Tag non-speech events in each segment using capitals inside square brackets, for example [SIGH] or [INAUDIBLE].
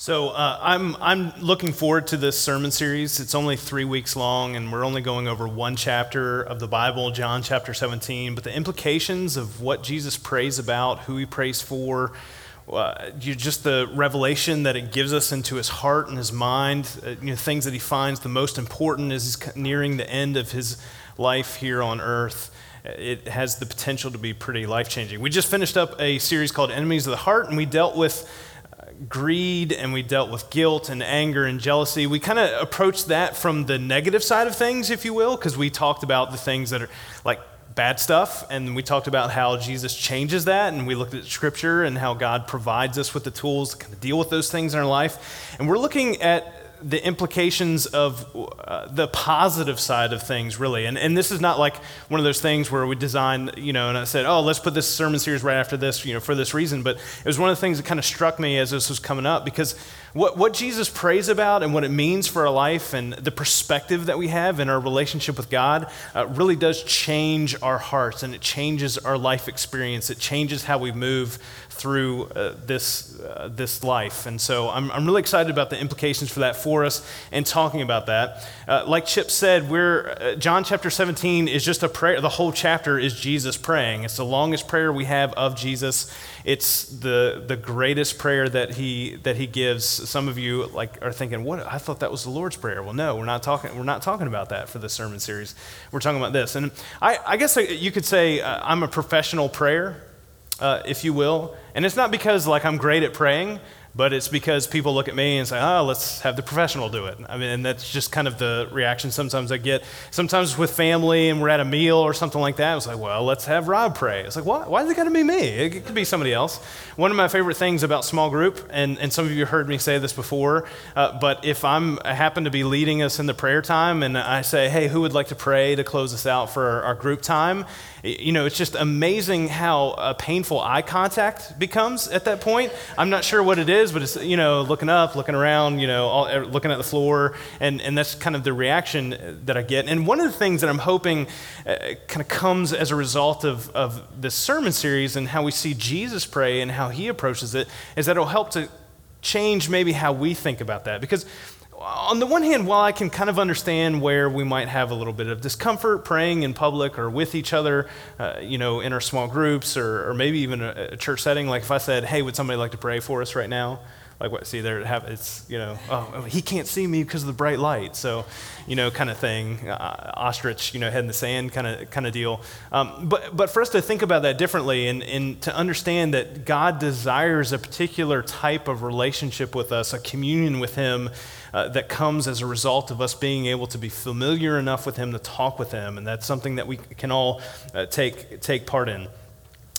So uh, I'm I'm looking forward to this sermon series. It's only three weeks long, and we're only going over one chapter of the Bible, John chapter 17. But the implications of what Jesus prays about, who He prays for, uh, you, just the revelation that it gives us into His heart and His mind, uh, you know, things that He finds the most important as He's nearing the end of His life here on earth it has the potential to be pretty life changing. We just finished up a series called Enemies of the Heart, and we dealt with greed and we dealt with guilt and anger and jealousy. We kind of approached that from the negative side of things, if you will, because we talked about the things that are like bad stuff and we talked about how Jesus changes that and we looked at scripture and how God provides us with the tools to kind of deal with those things in our life. And we're looking at the implications of uh, the positive side of things, really. And, and this is not like one of those things where we design, you know, and I said, oh, let's put this sermon series right after this, you know, for this reason. But it was one of the things that kind of struck me as this was coming up because what, what Jesus prays about and what it means for our life and the perspective that we have in our relationship with God uh, really does change our hearts and it changes our life experience. It changes how we move through uh, this, uh, this life. And so I'm, I'm really excited about the implications for that for us and talking about that. Uh, like Chip said, we're, uh, John chapter 17 is just a prayer. The whole chapter is Jesus praying. It's the longest prayer we have of Jesus. It's the, the greatest prayer that he, that he gives. Some of you like are thinking, what? I thought that was the Lord's prayer. Well, no, we're not talking, we're not talking about that for the sermon series. We're talking about this. And I, I guess you could say uh, I'm a professional prayer uh, if you will. And it's not because like I'm great at praying, but it's because people look at me and say, oh, let's have the professional do it. I mean, and that's just kind of the reaction sometimes I get. Sometimes with family and we're at a meal or something like that, it's like, well, let's have Rob pray. It's like, why, why is it got to be me? It could be somebody else. One of my favorite things about small group, and, and some of you heard me say this before, uh, but if I'm, I happen to be leading us in the prayer time and I say, hey, who would like to pray to close us out for our, our group time? You know, it's just amazing how uh, painful eye contact becomes at that point. I'm not sure what it is, but it's, you know, looking up, looking around, you know, all, er, looking at the floor, and, and that's kind of the reaction that I get. And one of the things that I'm hoping uh, kind of comes as a result of, of this sermon series and how we see Jesus pray and how he approaches it is that it'll help to change maybe how we think about that. Because on the one hand, while I can kind of understand where we might have a little bit of discomfort praying in public or with each other, uh, you know, in our small groups or, or maybe even a, a, church setting, like if I said, hey, would somebody like to pray for us right now? Like what, see there, have, it's, you know, oh, he can't see me because of the bright light. So, you know, kind of thing, uh, ostrich, you know, head in the sand kind of, kind of deal. Um, but, but for us to think about that differently and, and to understand that God desires a particular type of relationship with us, a communion with him uh, that comes as a result of us being able to be familiar enough with Him to talk with Him. And that's something that we can all uh, take, take part in.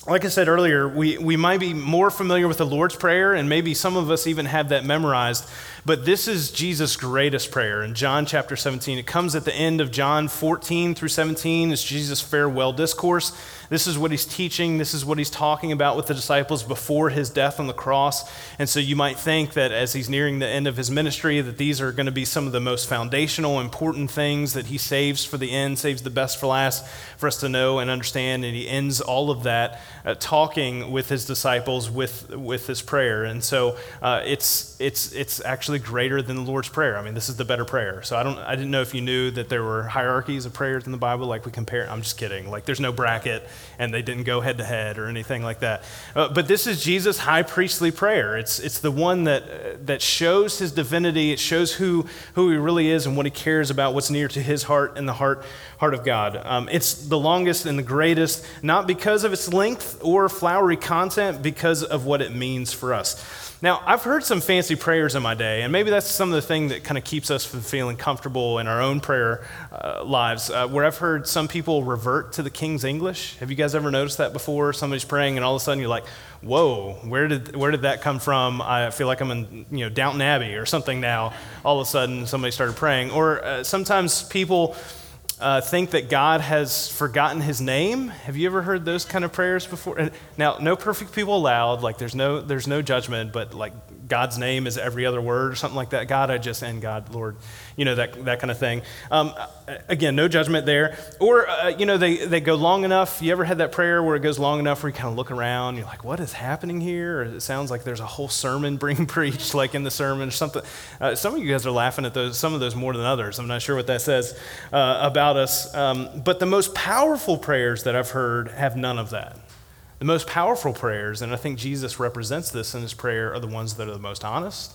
Like I said earlier, we, we might be more familiar with the Lord's Prayer, and maybe some of us even have that memorized. But this is Jesus' greatest prayer in John chapter 17. It comes at the end of John 14 through 17. It's Jesus' farewell discourse. This is what he's teaching. This is what he's talking about with the disciples before his death on the cross. And so you might think that as he's nearing the end of his ministry, that these are going to be some of the most foundational, important things that he saves for the end, saves the best for last for us to know and understand. And he ends all of that uh, talking with his disciples with, with this prayer. And so uh, it's, it's, it's actually greater than the Lord's Prayer. I mean, this is the better prayer. So I, don't, I didn't know if you knew that there were hierarchies of prayers in the Bible, like we compare. I'm just kidding. Like there's no bracket and they didn't go head to head or anything like that. Uh, but this is Jesus' high priestly prayer. It's, it's the one that, that shows his divinity, it shows who, who he really is and what he cares about, what's near to his heart and the heart, heart of God. Um, it's the longest and the greatest, not because of its length or flowery content, because of what it means for us. Now, I've heard some fancy prayers in my day, and maybe that's some of the thing that kind of keeps us from feeling comfortable in our own prayer uh, lives, uh, where I've heard some people revert to the King's English. Have you guys ever noticed that before? Somebody's praying, and all of a sudden you're like, whoa, where did, where did that come from? I feel like I'm in you know, Downton Abbey or something now. All of a sudden somebody started praying. Or uh, sometimes people uh, think that God has forgotten his name. Have you ever heard those kind of prayers before? Now, no perfect people allowed. Like, there's no, there's no judgment, but like, God's name is every other word or something like that. God, I just, and God, Lord, you know, that, that kind of thing. Um, again, no judgment there. Or, uh, you know, they, they go long enough. You ever had that prayer where it goes long enough where you kind of look around, you're like, what is happening here? Or it sounds like there's a whole sermon being [LAUGHS] preached, like in the sermon or something. Uh, some of you guys are laughing at those, some of those more than others. I'm not sure what that says uh, about us. Um, but the most powerful prayers that I've heard have none of that. The most powerful prayers, and I think Jesus represents this in his prayer, are the ones that are the most honest,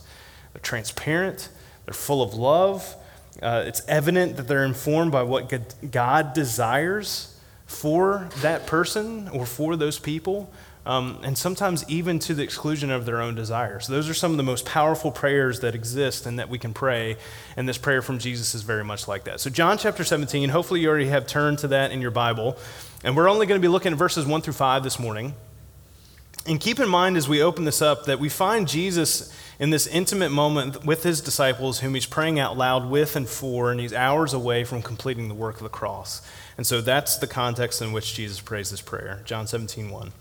transparent, they're full of love. Uh, it's evident that they're informed by what God desires for that person or for those people, um, and sometimes even to the exclusion of their own desires. Those are some of the most powerful prayers that exist and that we can pray, and this prayer from Jesus is very much like that. So, John chapter 17, hopefully you already have turned to that in your Bible. And we're only going to be looking at verses 1 through 5 this morning. And keep in mind as we open this up that we find Jesus in this intimate moment with his disciples, whom he's praying out loud with and for, and he's hours away from completing the work of the cross. And so that's the context in which Jesus prays this prayer. John 17, 1.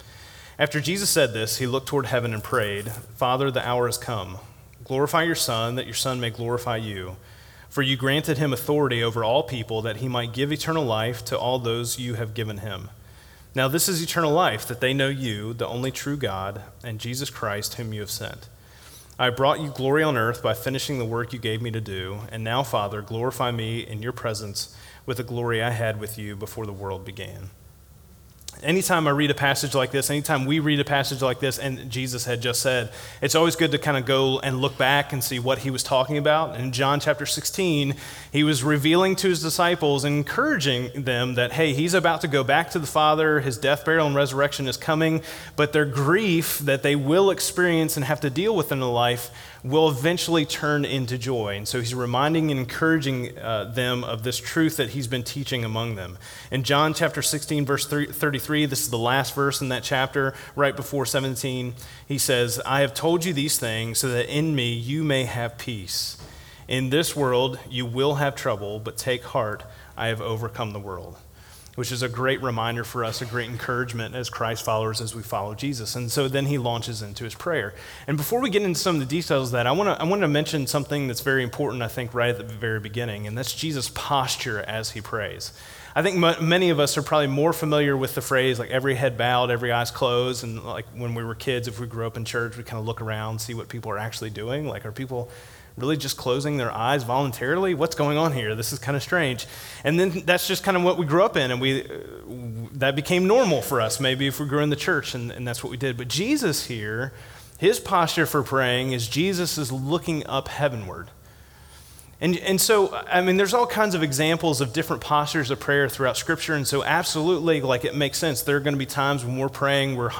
After Jesus said this, he looked toward heaven and prayed, Father, the hour has come. Glorify your Son, that your Son may glorify you. For you granted him authority over all people, that he might give eternal life to all those you have given him. Now, this is eternal life, that they know you, the only true God, and Jesus Christ, whom you have sent. I brought you glory on earth by finishing the work you gave me to do, and now, Father, glorify me in your presence with the glory I had with you before the world began anytime I read a passage like this, anytime we read a passage like this, and Jesus had just said, it's always good to kind of go and look back and see what he was talking about. In John chapter 16, he was revealing to his disciples encouraging them that, hey, he's about to go back to the Father, his death, burial, and resurrection is coming, but their grief that they will experience and have to deal with in their life will eventually turn into joy. And so he's reminding and encouraging uh, them of this truth that he's been teaching among them. In John chapter 16, verse 33, this is the last verse in that chapter, right before 17, he says, I have told you these things so that in me you may have peace. In this world you will have trouble, but take heart, I have overcome the world which is a great reminder for us, a great encouragement as Christ followers as we follow Jesus. And so then he launches into his prayer. And before we get into some of the details of that, I want to I want to mention something that's very important, I think, right at the very beginning, and that's Jesus' posture as he prays. I think m- many of us are probably more familiar with the phrase like every head bowed, every eyes closed, and like when we were kids, if we grew up in church, we kind of look around, see what people are actually doing. Like, are people really just closing their eyes voluntarily? What's going on here? This is kind of strange. And then that's just kind of what we grew up in, and we, uh, that became normal for us, maybe if we grew in the church, and, and that's what we did. But Jesus here, his posture for praying is Jesus is looking up heavenward. And, and so, I mean, there's all kinds of examples of different postures of prayer throughout Scripture. And so, absolutely, like it makes sense. There are going to be times when we're praying, we're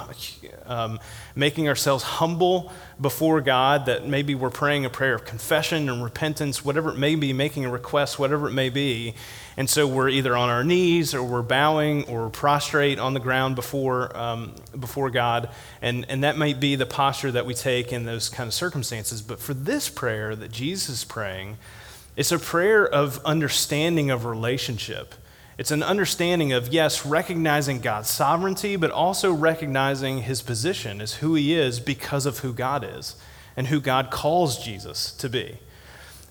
um, making ourselves humble before God, that maybe we're praying a prayer of confession and repentance, whatever it may be, making a request, whatever it may be. And so, we're either on our knees or we're bowing or prostrate on the ground before, um, before God. And, and that might be the posture that we take in those kind of circumstances. But for this prayer that Jesus is praying, it's a prayer of understanding of relationship. It's an understanding of, yes, recognizing God's sovereignty, but also recognizing his position as who he is because of who God is and who God calls Jesus to be.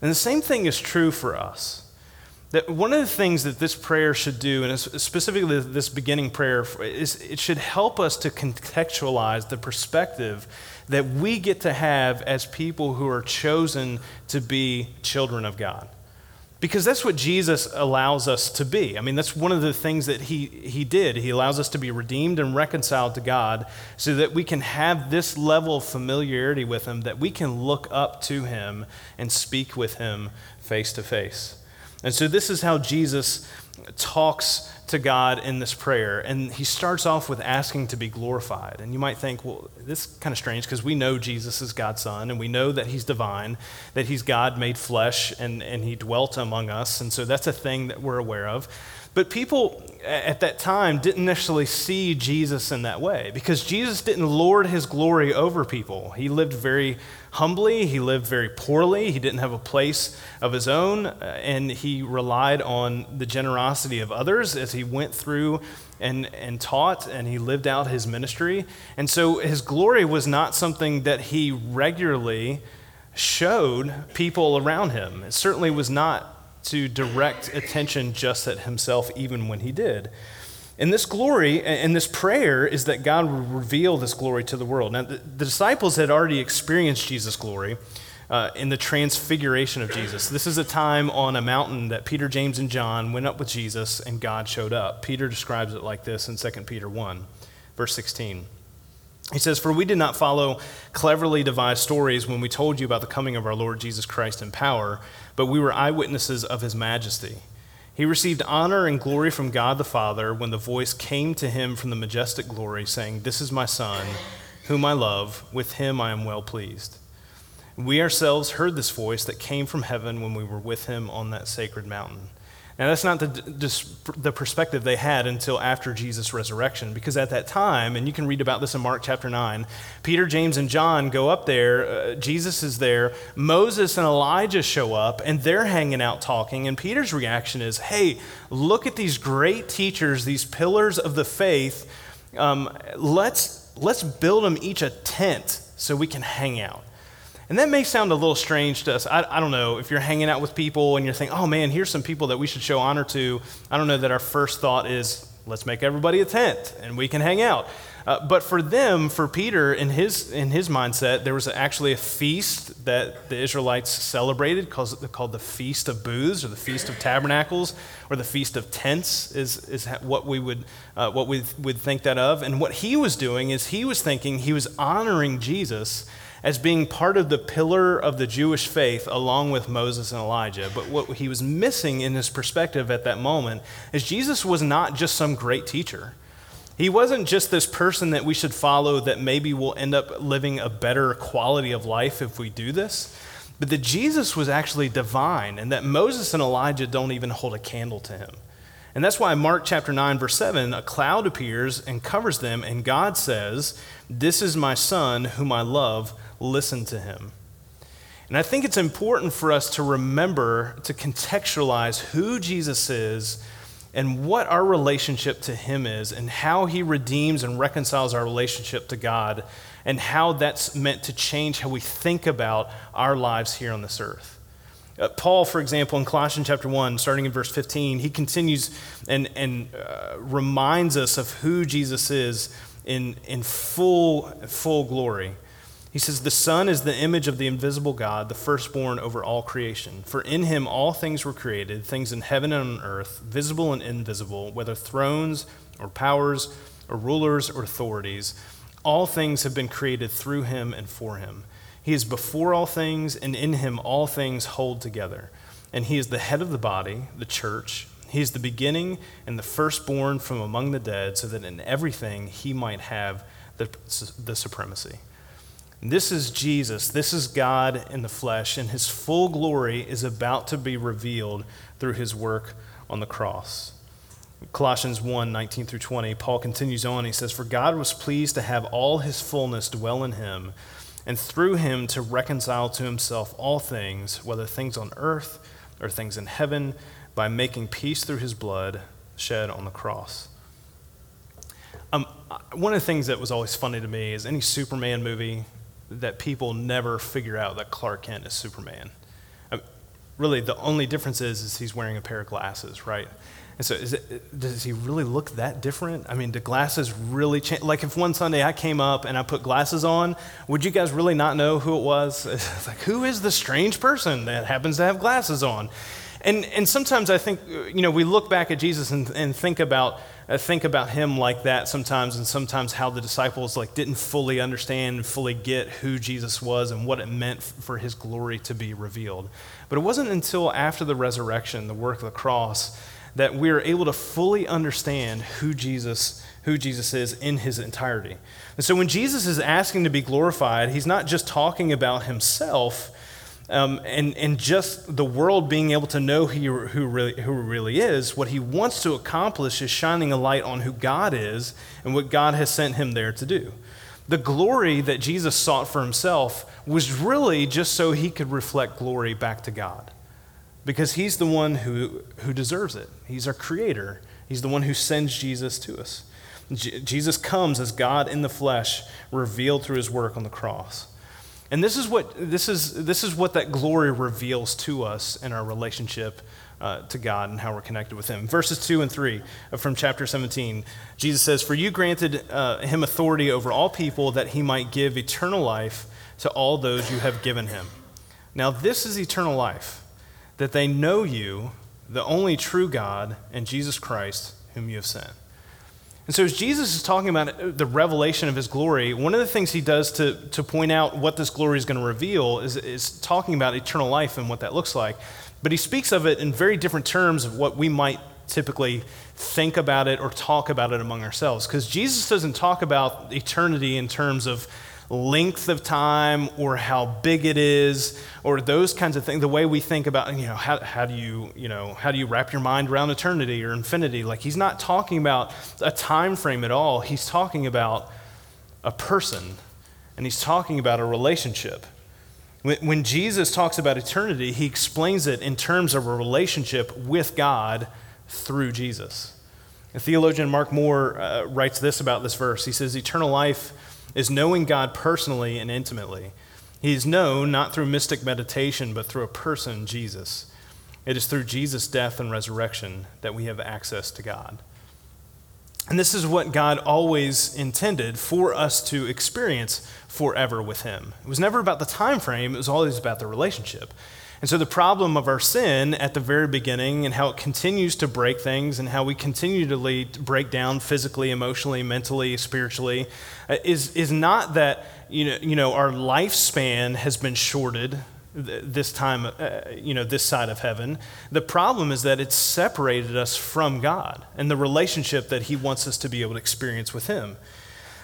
And the same thing is true for us. That one of the things that this prayer should do, and specifically this beginning prayer, is it should help us to contextualize the perspective that we get to have as people who are chosen to be children of God. Because that's what Jesus allows us to be. I mean, that's one of the things that he, he did. He allows us to be redeemed and reconciled to God so that we can have this level of familiarity with Him, that we can look up to Him and speak with Him face to face. And so, this is how Jesus talks to God in this prayer. And he starts off with asking to be glorified. And you might think, well, this is kind of strange because we know Jesus is God's Son and we know that he's divine, that he's God made flesh and, and he dwelt among us. And so that's a thing that we're aware of. But people at that time didn't necessarily see Jesus in that way because Jesus didn't lord his glory over people. He lived very humbly, he lived very poorly, he didn't have a place of his own, uh, and he relied on the generosity of others as he went through and, and taught and he lived out his ministry. And so his glory was not something that he regularly showed people around him. It certainly was not to direct attention just at himself, even when he did. And this glory and this prayer is that God would reveal this glory to the world. Now, the, the disciples had already experienced Jesus' glory uh, in the transfiguration of Jesus. This is a time on a mountain that Peter, James, and John went up with Jesus and God showed up. Peter describes it like this in 2 Peter 1, verse 16. He says, For we did not follow cleverly devised stories when we told you about the coming of our Lord Jesus Christ in power, but we were eyewitnesses of his majesty. He received honor and glory from God the Father when the voice came to him from the majestic glory, saying, This is my Son, whom I love, with him I am well pleased. We ourselves heard this voice that came from heaven when we were with him on that sacred mountain. Now, that's not the, the perspective they had until after Jesus' resurrection, because at that time, and you can read about this in Mark chapter 9, Peter, James, and John go up there. Uh, Jesus is there. Moses and Elijah show up, and they're hanging out talking. And Peter's reaction is hey, look at these great teachers, these pillars of the faith. Um, let's, let's build them each a tent so we can hang out. And that may sound a little strange to us. I, I, don't know if you're hanging out with people and you're thinking, oh man, here's some people that we should show honor to. I don't know that our first thought is, let's make everybody a tent and we can hang out. Uh, but for them, for Peter, in his, in his mindset, there was actually a feast that the Israelites celebrated called, called the Feast of Booths or the Feast of Tabernacles or the Feast of Tents is, is what we would, uh, what we would think that of. And what he was doing is he was thinking he was honoring Jesus as being part of the pillar of the Jewish faith along with Moses and Elijah. But what he was missing in his perspective at that moment is Jesus was not just some great teacher. He wasn't just this person that we should follow that maybe we'll end up living a better quality of life if we do this, but that Jesus was actually divine and that Moses and Elijah don't even hold a candle to him. And that's why Mark chapter 9, verse 7, a cloud appears and covers them, and God says, This is my son whom I love listen to him. And I think it's important for us to remember to contextualize who Jesus is and what our relationship to him is and how he redeems and reconciles our relationship to God and how that's meant to change how we think about our lives here on this earth. Uh, Paul, for example, in Colossians chapter 1, starting in verse 15, he continues and, and uh, reminds us of who Jesus is in, in full, full glory. He says, The Son is the image of the invisible God, the firstborn over all creation. For in him all things were created, things in heaven and on earth, visible and invisible, whether thrones or powers or rulers or authorities. All things have been created through him and for him. He is before all things, and in him all things hold together. And he is the head of the body, the church. He is the beginning and the firstborn from among the dead, so that in everything he might have the, the supremacy. This is Jesus. This is God in the flesh, and his full glory is about to be revealed through his work on the cross. Colossians 1 19 through 20, Paul continues on. He says, For God was pleased to have all his fullness dwell in him, and through him to reconcile to himself all things, whether things on earth or things in heaven, by making peace through his blood shed on the cross. Um, one of the things that was always funny to me is any Superman movie that people never figure out that Clark Kent is Superman. Really, the only difference is, is he's wearing a pair of glasses, right? And so, it, does he really look that different? I mean, do glasses really change? Like, if one Sunday I came up and I put glasses on, would you guys really not know who it was? [LAUGHS] It's like, who is the strange person that happens to have glasses on? And, and sometimes I think, you know, we look back at Jesus and, and think about I think about him like that sometimes, and sometimes how the disciples like didn't fully understand and fully get who Jesus was and what it meant for his glory to be revealed. But it wasn't until after the resurrection, the work of the cross, that we are able to fully understand who Jesus who Jesus is in his entirety. And so when Jesus is asking to be glorified, he's not just talking about himself, Um, and, and just the world being able to know who, who, really, who really is, what he wants to accomplish is shining a light on who God is and what God has sent him there to do. The glory that Jesus sought for himself was really just so he could reflect glory back to God because he's the one who, who deserves it. He's our creator, he's the one who sends Jesus to us. J- Jesus comes as God in the flesh, revealed through his work on the cross. And this is what, this is, this is what that glory reveals to us in our relationship uh, to God and how we're connected with Him. Verses 2 and 3 from chapter 17, Jesus says, For you granted uh, Him authority over all people that He might give eternal life to all those you have given Him. Now, this is eternal life, that they know you, the only true God, and Jesus Christ, whom you have sent. And so, as Jesus is talking about the revelation of his glory, one of the things he does to, to point out what this glory is going to reveal is, is talking about eternal life and what that looks like. But he speaks of it in very different terms of what we might typically think about it or talk about it among ourselves. Because Jesus doesn't talk about eternity in terms of length of time or how big it is or those kinds of things the way we think about you know how, how do you you know how do you wrap your mind around eternity or infinity like he's not talking about a time frame at all he's talking about a person and he's talking about a relationship when, Jesus talks about eternity, he explains it in terms of a relationship with God through Jesus. The theologian Mark Moore uh, writes this about this verse. He says, Eternal life is knowing God personally and intimately. He is known not through mystic meditation, but through a person, Jesus. It is through Jesus' death and resurrection that we have access to God. And this is what God always intended for us to experience forever with him. It was never about the time frame, it was always about the relationship. And so the problem of our sin at the very beginning and how it continues to break things and how we continue to break down physically, emotionally, mentally, spiritually uh, is, is not that you know, you know, our lifespan has been shorted this time, uh, you know, this side of heaven. The problem is that it's separated us from God and the relationship that He wants us to be able to experience with Him.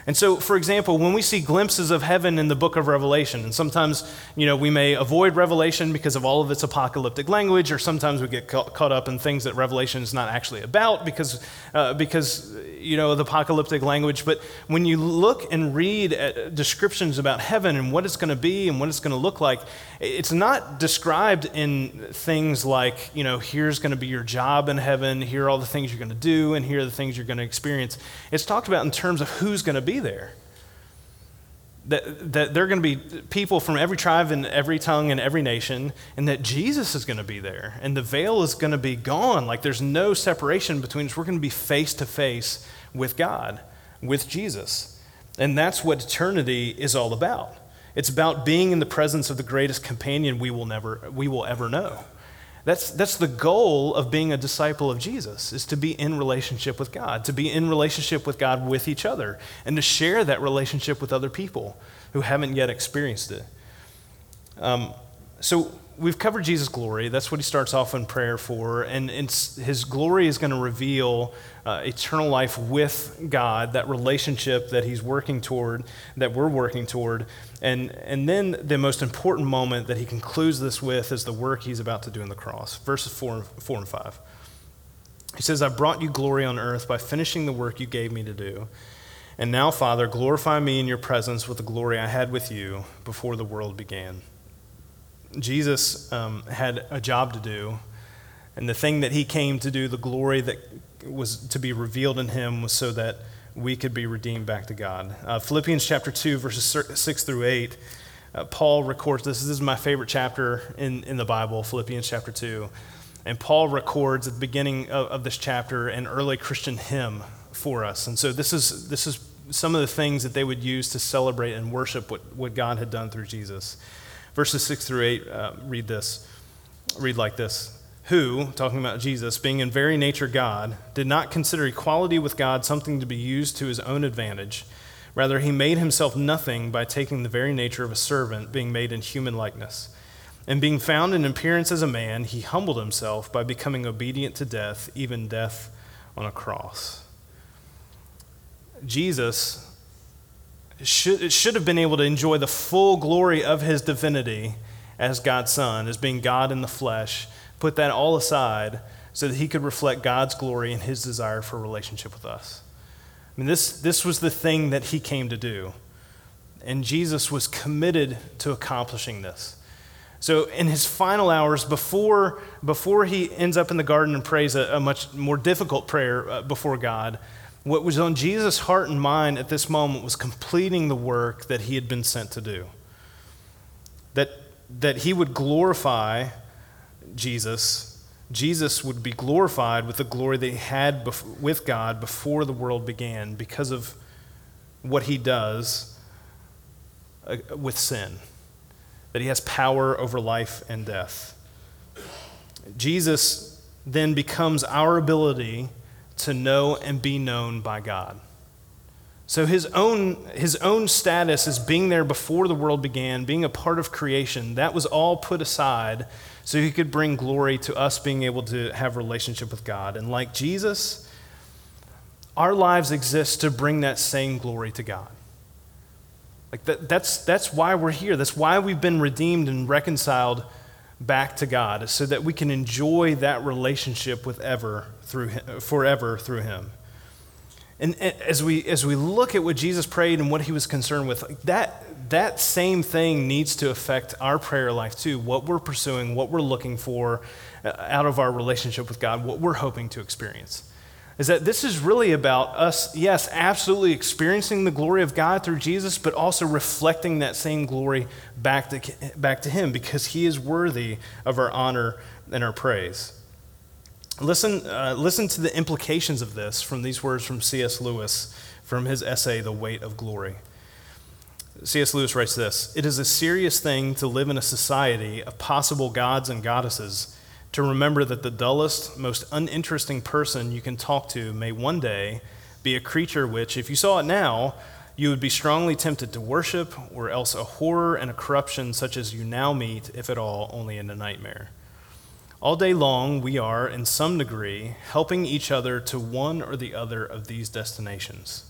And so, for example, when we see glimpses of heaven in the book of Revelation, and sometimes, you know, we may avoid Revelation because of all of its apocalyptic language, or sometimes we get caught up in things that Revelation is not actually about because, uh, because you know, the apocalyptic language. But when you look and read descriptions about heaven and what it's going to be and what it's going to look like, it's not described in things like, you know, here's going to be your job in heaven, here are all the things you're going to do, and here are the things you're going to experience. It's talked about in terms of who's going to be there. That, that there are going to be people from every tribe and every tongue and every nation, and that Jesus is going to be there. And the veil is going to be gone. Like there's no separation between us. We're going to be face to face with God, with Jesus. And that's what eternity is all about. It's about being in the presence of the greatest companion we will, never, we will ever know. That's, that's the goal of being a disciple of Jesus, is to be in relationship with God, to be in relationship with God with each other, and to share that relationship with other people who haven't yet experienced it. Um, so we've covered Jesus' glory. That's what he starts off in prayer for. And his glory is going to reveal uh, eternal life with God, that relationship that he's working toward, that we're working toward. And, and then the most important moment that he concludes this with is the work he's about to do on the cross. Verses 4, four and 5. He says, I brought you glory on earth by finishing the work you gave me to do. And now, Father, glorify me in your presence with the glory I had with you before the world began. Jesus um, had a job to do, and the thing that he came to do, the glory that was to be revealed in him, was so that we could be redeemed back to God. Uh, Philippians chapter 2, verses 6 through 8, uh, Paul records this. This is my favorite chapter in, in the Bible, Philippians chapter 2. And Paul records at the beginning of, of this chapter an early Christian hymn for us. And so this is, this is some of the things that they would use to celebrate and worship what, what God had done through Jesus. Verses 6 through 8 uh, read this, read like this. Who, talking about Jesus, being in very nature God, did not consider equality with God something to be used to his own advantage. Rather, he made himself nothing by taking the very nature of a servant, being made in human likeness. And being found in appearance as a man, he humbled himself by becoming obedient to death, even death on a cross. Jesus should, should have been able to enjoy the full glory of his divinity as God's Son, as being God in the flesh, put that all aside so that he could reflect God's glory and his desire for relationship with us. I mean, this, this was the thing that he came to do. And Jesus was committed to accomplishing this. So, in his final hours, before, before he ends up in the garden and prays a, a much more difficult prayer uh, before God, what was on Jesus' heart and mind at this moment was completing the work that he had been sent to do. That, that he would glorify Jesus, Jesus would be glorified with the glory that he had bef- with God before the world began because of what he does uh, with sin that he has power over life and death. Jesus then becomes our ability to know and be known by God. So his own, his own status as being there before the world began, being a part of creation, that was all put aside so he could bring glory to us being able to have relationship with God. And like Jesus, our lives exist to bring that same glory to God. Like that, that's, that's why we're here. That's why we've been redeemed and reconciled back to God, so that we can enjoy that relationship with ever through him, forever through Him. And as we, as we look at what Jesus prayed and what he was concerned with, that, that same thing needs to affect our prayer life too. What we're pursuing, what we're looking for uh, out of our relationship with God, what we're hoping to experience is that this is really about us, yes, absolutely experiencing the glory of God through Jesus, but also reflecting that same glory back to, back to Him because He is worthy of our honor and our praise. Listen, uh, listen to the implications of this from these words from C.S. Lewis from his essay, The Weight of Glory. C.S. Lewis writes this It is a serious thing to live in a society of possible gods and goddesses to remember that the dullest, most uninteresting person you can talk to may one day be a creature which, if you saw it now, you would be strongly tempted to worship, or else a horror and a corruption such as you now meet, if at all, only in a nightmare. All day long, we are, in some degree, helping each other to one or the other of these destinations.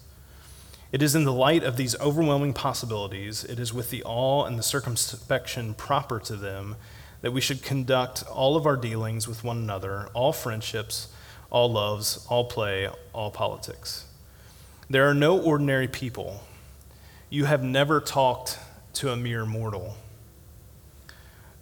It is in the light of these overwhelming possibilities, it is with the awe and the circumspection proper to them that we should conduct all of our dealings with one another, all friendships, all loves, all play, all politics. There are no ordinary people. You have never talked to a mere mortal.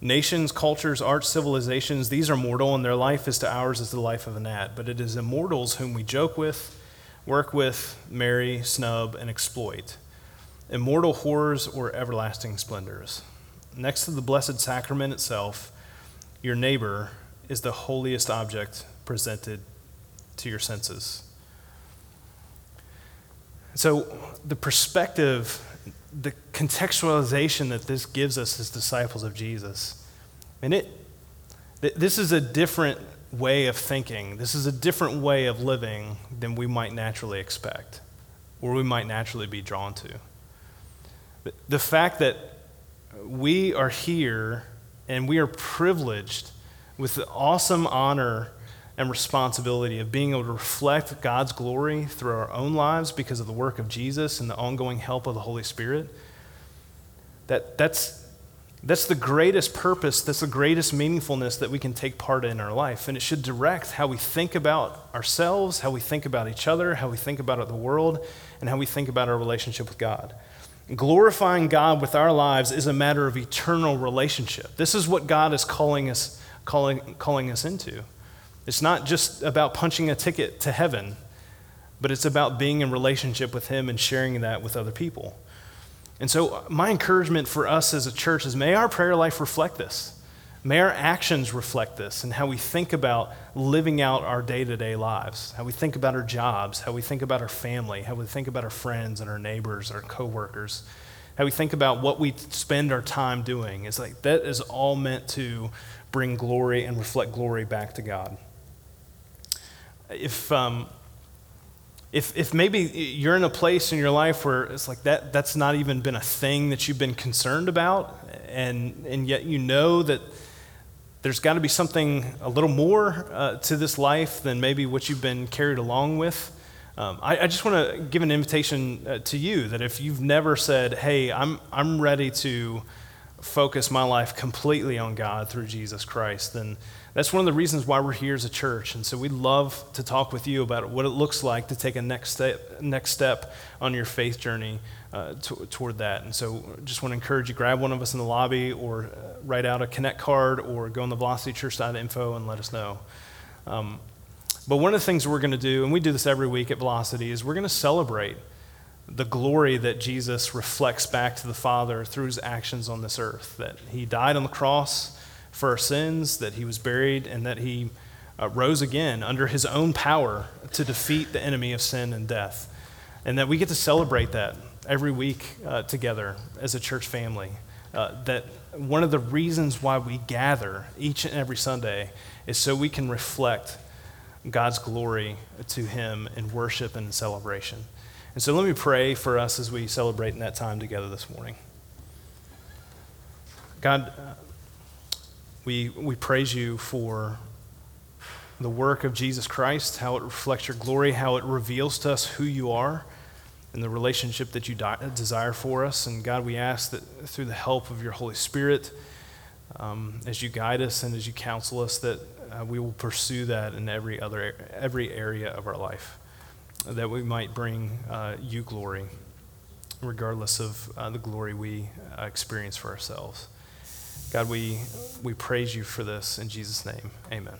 Nations, cultures, arts, civilizations, these are mortal, and their life is to ours as the life of a gnat. But it is immortals whom we joke with, work with, marry, snub, and exploit. Immortal horrors or everlasting splendors next to the Blessed Sacrament itself, your neighbor is the holiest object presented to your senses. So, the perspective, the contextualization that this gives us as disciples of Jesus, and it, this is a different way of thinking. This is a different way of living than we might naturally expect, or we might naturally be drawn to. The fact that we are here and we are privileged with the awesome honor and responsibility of being able to reflect God's glory through our own lives because of the work of Jesus and the ongoing help of the Holy Spirit. That, that's, that's the greatest purpose, that's the greatest meaningfulness that we can take part in our life. And it should direct how we think about ourselves, how we think about each other, how we think about the world, and how we think about our relationship with God. Glorifying God with our lives is a matter of eternal relationship. This is what God is calling us, calling, calling us into. It's not just about punching a ticket to heaven, but it's about being in relationship with Him and sharing that with other people. And so, my encouragement for us as a church is may our prayer life reflect this. May our actions reflect this and how we think about living out our day to day lives, how we think about our jobs, how we think about our family, how we think about our friends and our neighbors, our coworkers, how we think about what we spend our time doing. It's like that is all meant to bring glory and reflect glory back to God. If, um, if, if maybe you're in a place in your life where it's like that, that's not even been a thing that you've been concerned about, and, and yet you know that there's got to be something a little more uh, to this life than maybe what you've been carried along with. Um, I, I, just want to give an invitation uh, to you that if you've never said, hey, I'm, I'm ready to focus my life completely on God through Jesus Christ, then that's one of the reasons why we're here as a church. And so we'd love to talk with you about what it looks like to take a next step, next step on your faith journey uh, to, toward that. And so just want to encourage you, grab one of us in the lobby or uh, write out a Connect card or go on the Velocity Church side info and let us know. Um, but one of the things we're going to do, and we do this every week at Velocity, is we're going to celebrate the glory that Jesus reflects back to the Father through his actions on this earth. That he died on the cross for our sins, that he was buried, and that he uh, rose again under his own power to defeat the enemy of sin and death. And that we get to celebrate that every week uh, together as a church family. Uh, that one of the reasons why we gather each and every Sunday is so we can reflect God's glory to him in worship and celebration. And so let me pray for us as we celebrate in that time together this morning. God, uh, we, we praise you for the work of Jesus Christ, how it reflects your glory, how it reveals to us who you are and the relationship that you desire for us. And God, we ask that through the help of your Holy Spirit, um, as you guide us and as you counsel us, that uh, we will pursue that in every other every area of our life that we might bring uh, you glory, regardless of uh, the glory we uh, experience for ourselves. God, we, we praise you for this in Jesus' name. Amen.